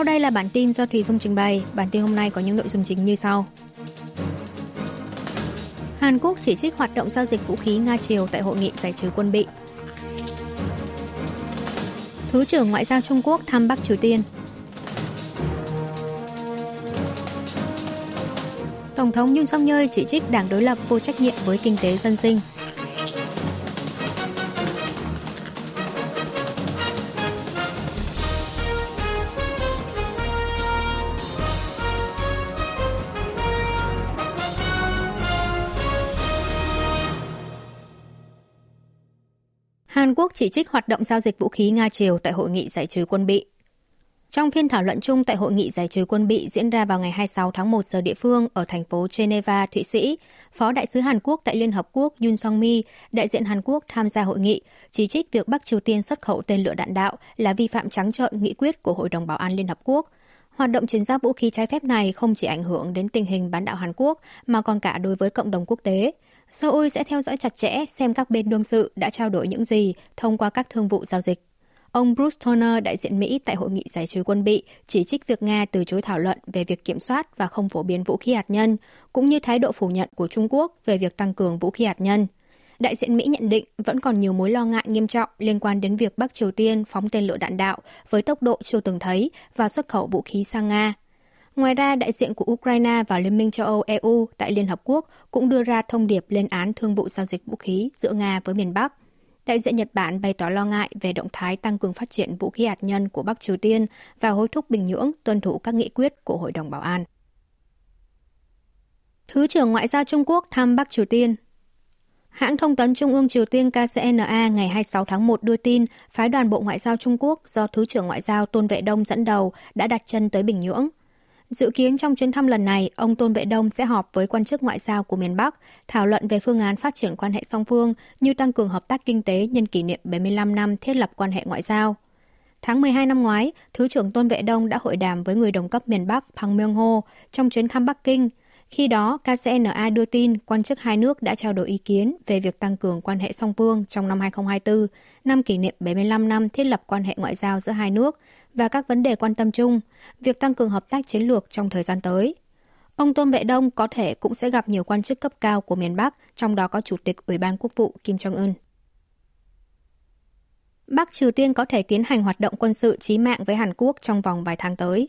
Sau đây là bản tin do Thùy Dung trình bày. Bản tin hôm nay có những nội dung chính như sau. Hàn Quốc chỉ trích hoạt động giao dịch vũ khí Nga-Triều tại hội nghị giải trừ quân bị. Thứ trưởng Ngoại giao Trung Quốc thăm Bắc Triều Tiên. Tổng thống Yoon song yeol chỉ trích đảng đối lập vô trách nhiệm với kinh tế dân sinh. Hàn Quốc chỉ trích hoạt động giao dịch vũ khí Nga-Triều tại hội nghị giải trừ quân bị. Trong phiên thảo luận chung tại hội nghị giải trừ quân bị diễn ra vào ngày 26 tháng 1 giờ địa phương ở thành phố Geneva, Thụy Sĩ, Phó Đại sứ Hàn Quốc tại Liên Hợp Quốc Yun Song Mi, đại diện Hàn Quốc tham gia hội nghị, chỉ trích việc Bắc Triều Tiên xuất khẩu tên lửa đạn đạo là vi phạm trắng trợn nghị quyết của Hội đồng Bảo an Liên Hợp Quốc. Hoạt động chuyển giao vũ khí trái phép này không chỉ ảnh hưởng đến tình hình bán đảo Hàn Quốc mà còn cả đối với cộng đồng quốc tế. Seoul sẽ theo dõi chặt chẽ xem các bên đương sự đã trao đổi những gì thông qua các thương vụ giao dịch. Ông Bruce Turner, đại diện Mỹ tại Hội nghị giải trừ quân bị, chỉ trích việc Nga từ chối thảo luận về việc kiểm soát và không phổ biến vũ khí hạt nhân, cũng như thái độ phủ nhận của Trung Quốc về việc tăng cường vũ khí hạt nhân. Đại diện Mỹ nhận định vẫn còn nhiều mối lo ngại nghiêm trọng liên quan đến việc Bắc Triều Tiên phóng tên lửa đạn đạo với tốc độ chưa từng thấy và xuất khẩu vũ khí sang Nga. Ngoài ra, đại diện của Ukraine và Liên minh châu Âu EU tại Liên Hợp Quốc cũng đưa ra thông điệp lên án thương vụ giao dịch vũ khí giữa Nga với miền Bắc. Đại diện Nhật Bản bày tỏ lo ngại về động thái tăng cường phát triển vũ khí hạt nhân của Bắc Triều Tiên và hối thúc Bình Nhưỡng tuân thủ các nghị quyết của Hội đồng Bảo an. Thứ trưởng Ngoại giao Trung Quốc thăm Bắc Triều Tiên Hãng thông tấn Trung ương Triều Tiên KCNA ngày 26 tháng 1 đưa tin phái đoàn Bộ Ngoại giao Trung Quốc do Thứ trưởng Ngoại giao Tôn Vệ Đông dẫn đầu đã đặt chân tới Bình Nhưỡng. Dự kiến trong chuyến thăm lần này, ông Tôn Vệ Đông sẽ họp với quan chức ngoại giao của miền Bắc, thảo luận về phương án phát triển quan hệ song phương như tăng cường hợp tác kinh tế nhân kỷ niệm 75 năm thiết lập quan hệ ngoại giao. Tháng 12 năm ngoái, Thứ trưởng Tôn Vệ Đông đã hội đàm với người đồng cấp miền Bắc Pang Myung Ho trong chuyến thăm Bắc Kinh. Khi đó, KCNA đưa tin quan chức hai nước đã trao đổi ý kiến về việc tăng cường quan hệ song phương trong năm 2024, năm kỷ niệm 75 năm thiết lập quan hệ ngoại giao giữa hai nước, và các vấn đề quan tâm chung, việc tăng cường hợp tác chiến lược trong thời gian tới. Ông Tôn Vệ Đông có thể cũng sẽ gặp nhiều quan chức cấp cao của miền Bắc, trong đó có Chủ tịch Ủy ban Quốc vụ Kim Jong-un. Bắc Triều Tiên có thể tiến hành hoạt động quân sự chí mạng với Hàn Quốc trong vòng vài tháng tới.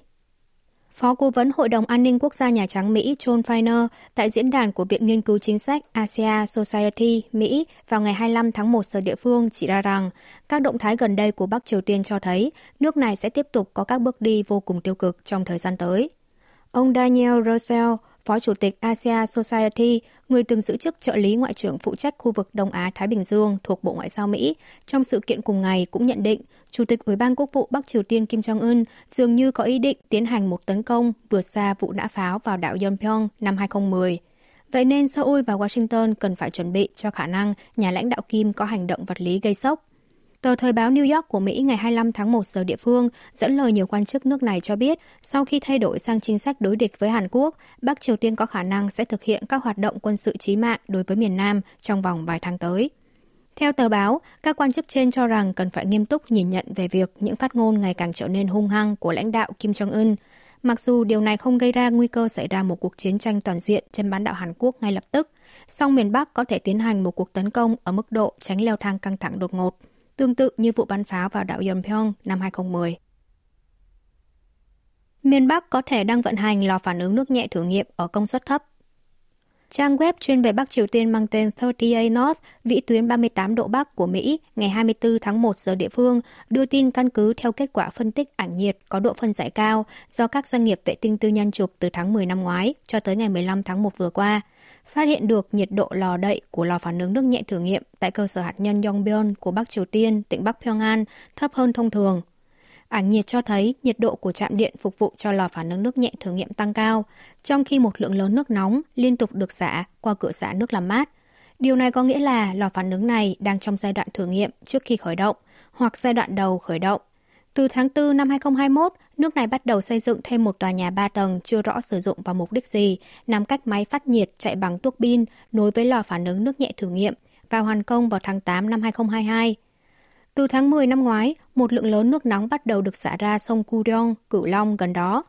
Phó Cố vấn Hội đồng An ninh Quốc gia Nhà Trắng Mỹ John Feiner tại diễn đàn của Viện Nghiên cứu Chính sách Asia Society Mỹ vào ngày 25 tháng 1 giờ địa phương chỉ ra rằng các động thái gần đây của Bắc Triều Tiên cho thấy nước này sẽ tiếp tục có các bước đi vô cùng tiêu cực trong thời gian tới. Ông Daniel Russell, Phó Chủ tịch Asia Society, người từng giữ chức trợ lý ngoại trưởng phụ trách khu vực Đông Á-Thái Bình Dương thuộc Bộ Ngoại giao Mỹ, trong sự kiện cùng ngày cũng nhận định Chủ tịch Ủy ban Quốc vụ Bắc Triều Tiên Kim Jong-un dường như có ý định tiến hành một tấn công vượt xa vụ nã pháo vào đảo Yeonpyeong năm 2010. Vậy nên Seoul và Washington cần phải chuẩn bị cho khả năng nhà lãnh đạo Kim có hành động vật lý gây sốc Tờ Thời báo New York của Mỹ ngày 25 tháng 1 giờ địa phương dẫn lời nhiều quan chức nước này cho biết sau khi thay đổi sang chính sách đối địch với Hàn Quốc, Bắc Triều Tiên có khả năng sẽ thực hiện các hoạt động quân sự chí mạng đối với miền Nam trong vòng vài tháng tới. Theo tờ báo, các quan chức trên cho rằng cần phải nghiêm túc nhìn nhận về việc những phát ngôn ngày càng trở nên hung hăng của lãnh đạo Kim Jong-un, mặc dù điều này không gây ra nguy cơ xảy ra một cuộc chiến tranh toàn diện trên bán đảo Hàn Quốc ngay lập tức, song miền Bắc có thể tiến hành một cuộc tấn công ở mức độ tránh leo thang căng thẳng đột ngột tương tự như vụ bắn pháo vào đảo Yeonpyeong năm 2010. Miền Bắc có thể đang vận hành lò phản ứng nước nhẹ thử nghiệm ở công suất thấp. Trang web chuyên về Bắc Triều Tiên mang tên 38 North, vĩ tuyến 38 độ Bắc của Mỹ, ngày 24 tháng 1 giờ địa phương, đưa tin căn cứ theo kết quả phân tích ảnh nhiệt có độ phân giải cao do các doanh nghiệp vệ tinh tư nhân chụp từ tháng 10 năm ngoái cho tới ngày 15 tháng 1 vừa qua phát hiện được nhiệt độ lò đậy của lò phản ứng nước nhẹ thử nghiệm tại cơ sở hạt nhân Yongbyon của Bắc Triều Tiên, tỉnh Bắc Pyongan thấp hơn thông thường. Ảnh nhiệt cho thấy nhiệt độ của trạm điện phục vụ cho lò phản ứng nước nhẹ thử nghiệm tăng cao, trong khi một lượng lớn nước nóng liên tục được xả qua cửa xả nước làm mát. Điều này có nghĩa là lò phản ứng này đang trong giai đoạn thử nghiệm trước khi khởi động hoặc giai đoạn đầu khởi động. Từ tháng 4 năm 2021, nước này bắt đầu xây dựng thêm một tòa nhà 3 tầng chưa rõ sử dụng vào mục đích gì, nằm cách máy phát nhiệt chạy bằng tuốc pin nối với lò phản ứng nước nhẹ thử nghiệm và hoàn công vào tháng 8 năm 2022. Từ tháng 10 năm ngoái, một lượng lớn nước nóng bắt đầu được xả ra sông Kuryong, Cửu Long gần đó.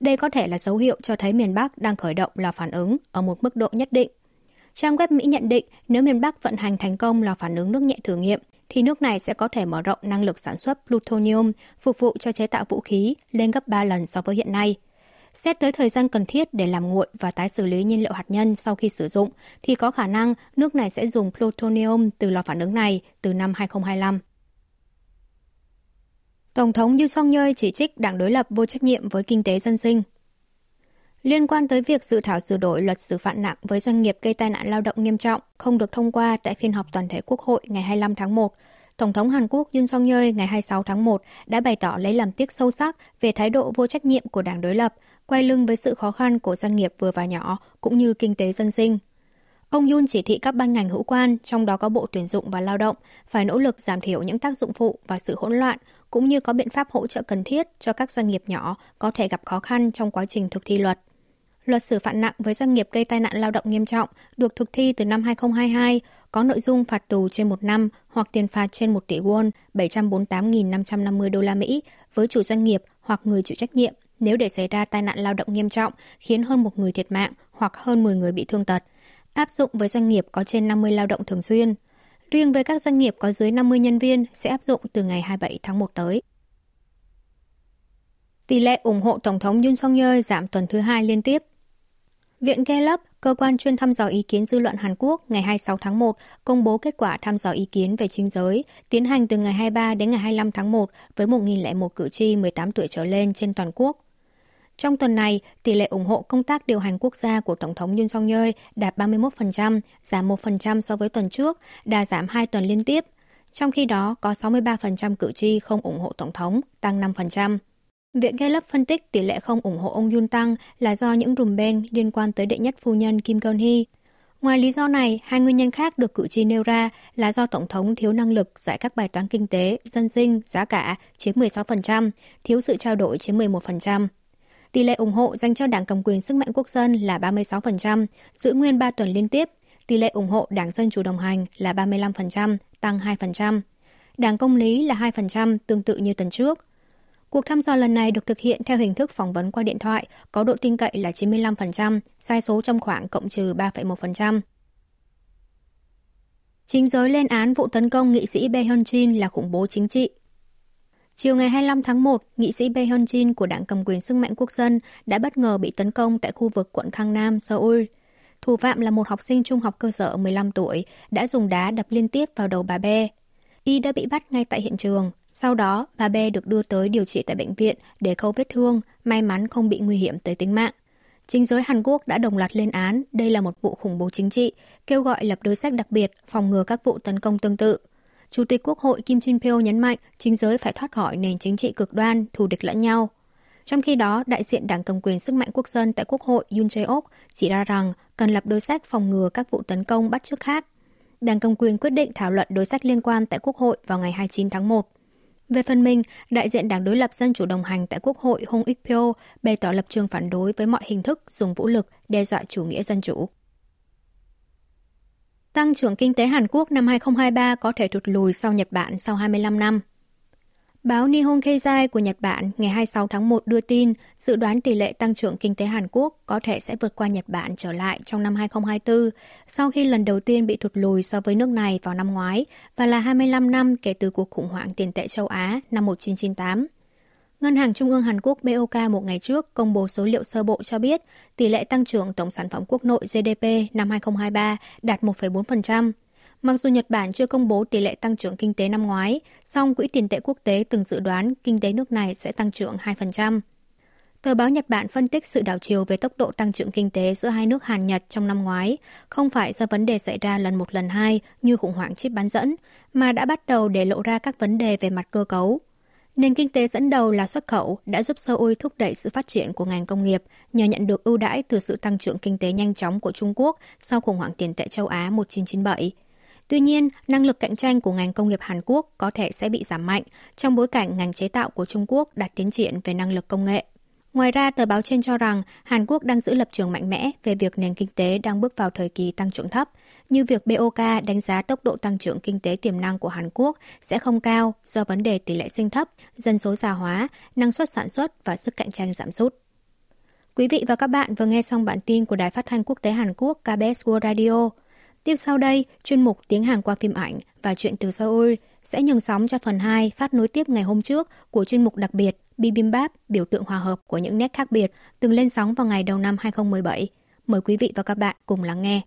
Đây có thể là dấu hiệu cho thấy miền Bắc đang khởi động lò phản ứng ở một mức độ nhất định. Trang web Mỹ nhận định nếu miền Bắc vận hành thành công lò phản ứng nước nhẹ thử nghiệm, thì nước này sẽ có thể mở rộng năng lực sản xuất plutonium phục vụ cho chế tạo vũ khí lên gấp 3 lần so với hiện nay. Xét tới thời gian cần thiết để làm nguội và tái xử lý nhiên liệu hạt nhân sau khi sử dụng, thì có khả năng nước này sẽ dùng plutonium từ lò phản ứng này từ năm 2025. Tổng thống Yoon song yeol chỉ trích đảng đối lập vô trách nhiệm với kinh tế dân sinh. Liên quan tới việc dự thảo sửa đổi luật xử phạt nặng với doanh nghiệp gây tai nạn lao động nghiêm trọng không được thông qua tại phiên họp toàn thể Quốc hội ngày 25 tháng 1, Tổng thống Hàn Quốc Yoon song yeol ngày 26 tháng 1 đã bày tỏ lấy làm tiếc sâu sắc về thái độ vô trách nhiệm của đảng đối lập, quay lưng với sự khó khăn của doanh nghiệp vừa và nhỏ cũng như kinh tế dân sinh. Ông Yoon chỉ thị các ban ngành hữu quan, trong đó có Bộ Tuyển dụng và Lao động, phải nỗ lực giảm thiểu những tác dụng phụ và sự hỗn loạn, cũng như có biện pháp hỗ trợ cần thiết cho các doanh nghiệp nhỏ có thể gặp khó khăn trong quá trình thực thi luật. Luật xử phạt nặng với doanh nghiệp gây tai nạn lao động nghiêm trọng được thực thi từ năm 2022, có nội dung phạt tù trên một năm hoặc tiền phạt trên 1 tỷ won, 748.550 đô la Mỹ với chủ doanh nghiệp hoặc người chịu trách nhiệm nếu để xảy ra tai nạn lao động nghiêm trọng khiến hơn một người thiệt mạng hoặc hơn 10 người bị thương tật, áp dụng với doanh nghiệp có trên 50 lao động thường xuyên. Riêng với các doanh nghiệp có dưới 50 nhân viên sẽ áp dụng từ ngày 27 tháng 1 tới. Tỷ lệ ủng hộ Tổng thống Yoon song yeol giảm tuần thứ hai liên tiếp. Viện Gallup, cơ quan chuyên thăm dò ý kiến dư luận Hàn Quốc, ngày 26 tháng 1 công bố kết quả thăm dò ý kiến về chính giới, tiến hành từ ngày 23 đến ngày 25 tháng 1 với 1.001 cử tri 18 tuổi trở lên trên toàn quốc. Trong tuần này, tỷ lệ ủng hộ công tác điều hành quốc gia của Tổng thống Yoon song yeol đạt 31%, giảm 1% so với tuần trước, đã giảm 2 tuần liên tiếp. Trong khi đó, có 63% cử tri không ủng hộ Tổng thống, tăng 5%. Viện Gallup phân tích tỷ lệ không ủng hộ ông Yoon tăng là do những rùm beng liên quan tới đệ nhất phu nhân Kim Jong Hee. Ngoài lý do này, hai nguyên nhân khác được cử tri nêu ra là do Tổng thống thiếu năng lực giải các bài toán kinh tế, dân sinh, giá cả chiếm 16%, thiếu sự trao đổi chiếm 11%. Tỷ lệ ủng hộ dành cho Đảng cầm quyền sức mạnh quốc dân là 36%, giữ nguyên 3 tuần liên tiếp. Tỷ lệ ủng hộ Đảng Dân Chủ đồng hành là 35%, tăng 2%. Đảng Công lý là 2%, tương tự như tuần trước. Cuộc thăm dò lần này được thực hiện theo hình thức phỏng vấn qua điện thoại, có độ tin cậy là 95%, sai số trong khoảng cộng trừ 3,1%. Chính giới lên án vụ tấn công nghị sĩ Bae Hyun Jin là khủng bố chính trị. Chiều ngày 25 tháng 1, nghị sĩ Bae Hyun Jin của đảng cầm quyền sức mạnh quốc dân đã bất ngờ bị tấn công tại khu vực quận Khang Nam, Seoul. Thủ phạm là một học sinh trung học cơ sở 15 tuổi đã dùng đá đập liên tiếp vào đầu bà Be. Y đã bị bắt ngay tại hiện trường. Sau đó, bà B được đưa tới điều trị tại bệnh viện để khâu vết thương, may mắn không bị nguy hiểm tới tính mạng. Chính giới Hàn Quốc đã đồng loạt lên án đây là một vụ khủng bố chính trị, kêu gọi lập đối sách đặc biệt phòng ngừa các vụ tấn công tương tự. Chủ tịch Quốc hội Kim Jin Pyo nhấn mạnh chính giới phải thoát khỏi nền chính trị cực đoan, thù địch lẫn nhau. Trong khi đó, đại diện Đảng cầm quyền sức mạnh quốc dân tại Quốc hội Yoon Jae-ok chỉ ra rằng cần lập đối sách phòng ngừa các vụ tấn công bắt chước khác. Đảng cầm quyền quyết định thảo luận đối sách liên quan tại Quốc hội vào ngày 29 tháng 1. Về phần mình, đại diện đảng đối lập Dân chủ đồng hành tại Quốc hội Hong Ik Pyo bày tỏ lập trường phản đối với mọi hình thức dùng vũ lực đe dọa chủ nghĩa dân chủ. Tăng trưởng kinh tế Hàn Quốc năm 2023 có thể thụt lùi sau Nhật Bản sau 25 năm. Báo Nihon Keizai của Nhật Bản ngày 26 tháng 1 đưa tin dự đoán tỷ lệ tăng trưởng kinh tế Hàn Quốc có thể sẽ vượt qua Nhật Bản trở lại trong năm 2024 sau khi lần đầu tiên bị thụt lùi so với nước này vào năm ngoái và là 25 năm kể từ cuộc khủng hoảng tiền tệ châu Á năm 1998. Ngân hàng Trung ương Hàn Quốc BOK một ngày trước công bố số liệu sơ bộ cho biết tỷ lệ tăng trưởng tổng sản phẩm quốc nội GDP năm 2023 đạt 1,4%, Mặc dù Nhật Bản chưa công bố tỷ lệ tăng trưởng kinh tế năm ngoái, song Quỹ tiền tệ quốc tế từng dự đoán kinh tế nước này sẽ tăng trưởng 2%. Tờ báo Nhật Bản phân tích sự đảo chiều về tốc độ tăng trưởng kinh tế giữa hai nước Hàn Nhật trong năm ngoái, không phải do vấn đề xảy ra lần một lần hai như khủng hoảng chip bán dẫn, mà đã bắt đầu để lộ ra các vấn đề về mặt cơ cấu. Nền kinh tế dẫn đầu là xuất khẩu đã giúp Seoul thúc đẩy sự phát triển của ngành công nghiệp nhờ nhận được ưu đãi từ sự tăng trưởng kinh tế nhanh chóng của Trung Quốc sau khủng hoảng tiền tệ châu Á 1997. Tuy nhiên, năng lực cạnh tranh của ngành công nghiệp Hàn Quốc có thể sẽ bị giảm mạnh trong bối cảnh ngành chế tạo của Trung Quốc đạt tiến triển về năng lực công nghệ. Ngoài ra, tờ báo trên cho rằng Hàn Quốc đang giữ lập trường mạnh mẽ về việc nền kinh tế đang bước vào thời kỳ tăng trưởng thấp, như việc BOK đánh giá tốc độ tăng trưởng kinh tế tiềm năng của Hàn Quốc sẽ không cao do vấn đề tỷ lệ sinh thấp, dân số già hóa, năng suất sản xuất và sức cạnh tranh giảm sút. Quý vị và các bạn vừa nghe xong bản tin của Đài Phát thanh Quốc tế Hàn Quốc KBS World Radio. Tiếp sau đây, chuyên mục Tiếng Hàn qua phim ảnh và chuyện từ Seoul sẽ nhường sóng cho phần 2 phát nối tiếp ngày hôm trước của chuyên mục đặc biệt Bibimbap, biểu tượng hòa hợp của những nét khác biệt, từng lên sóng vào ngày đầu năm 2017. Mời quý vị và các bạn cùng lắng nghe.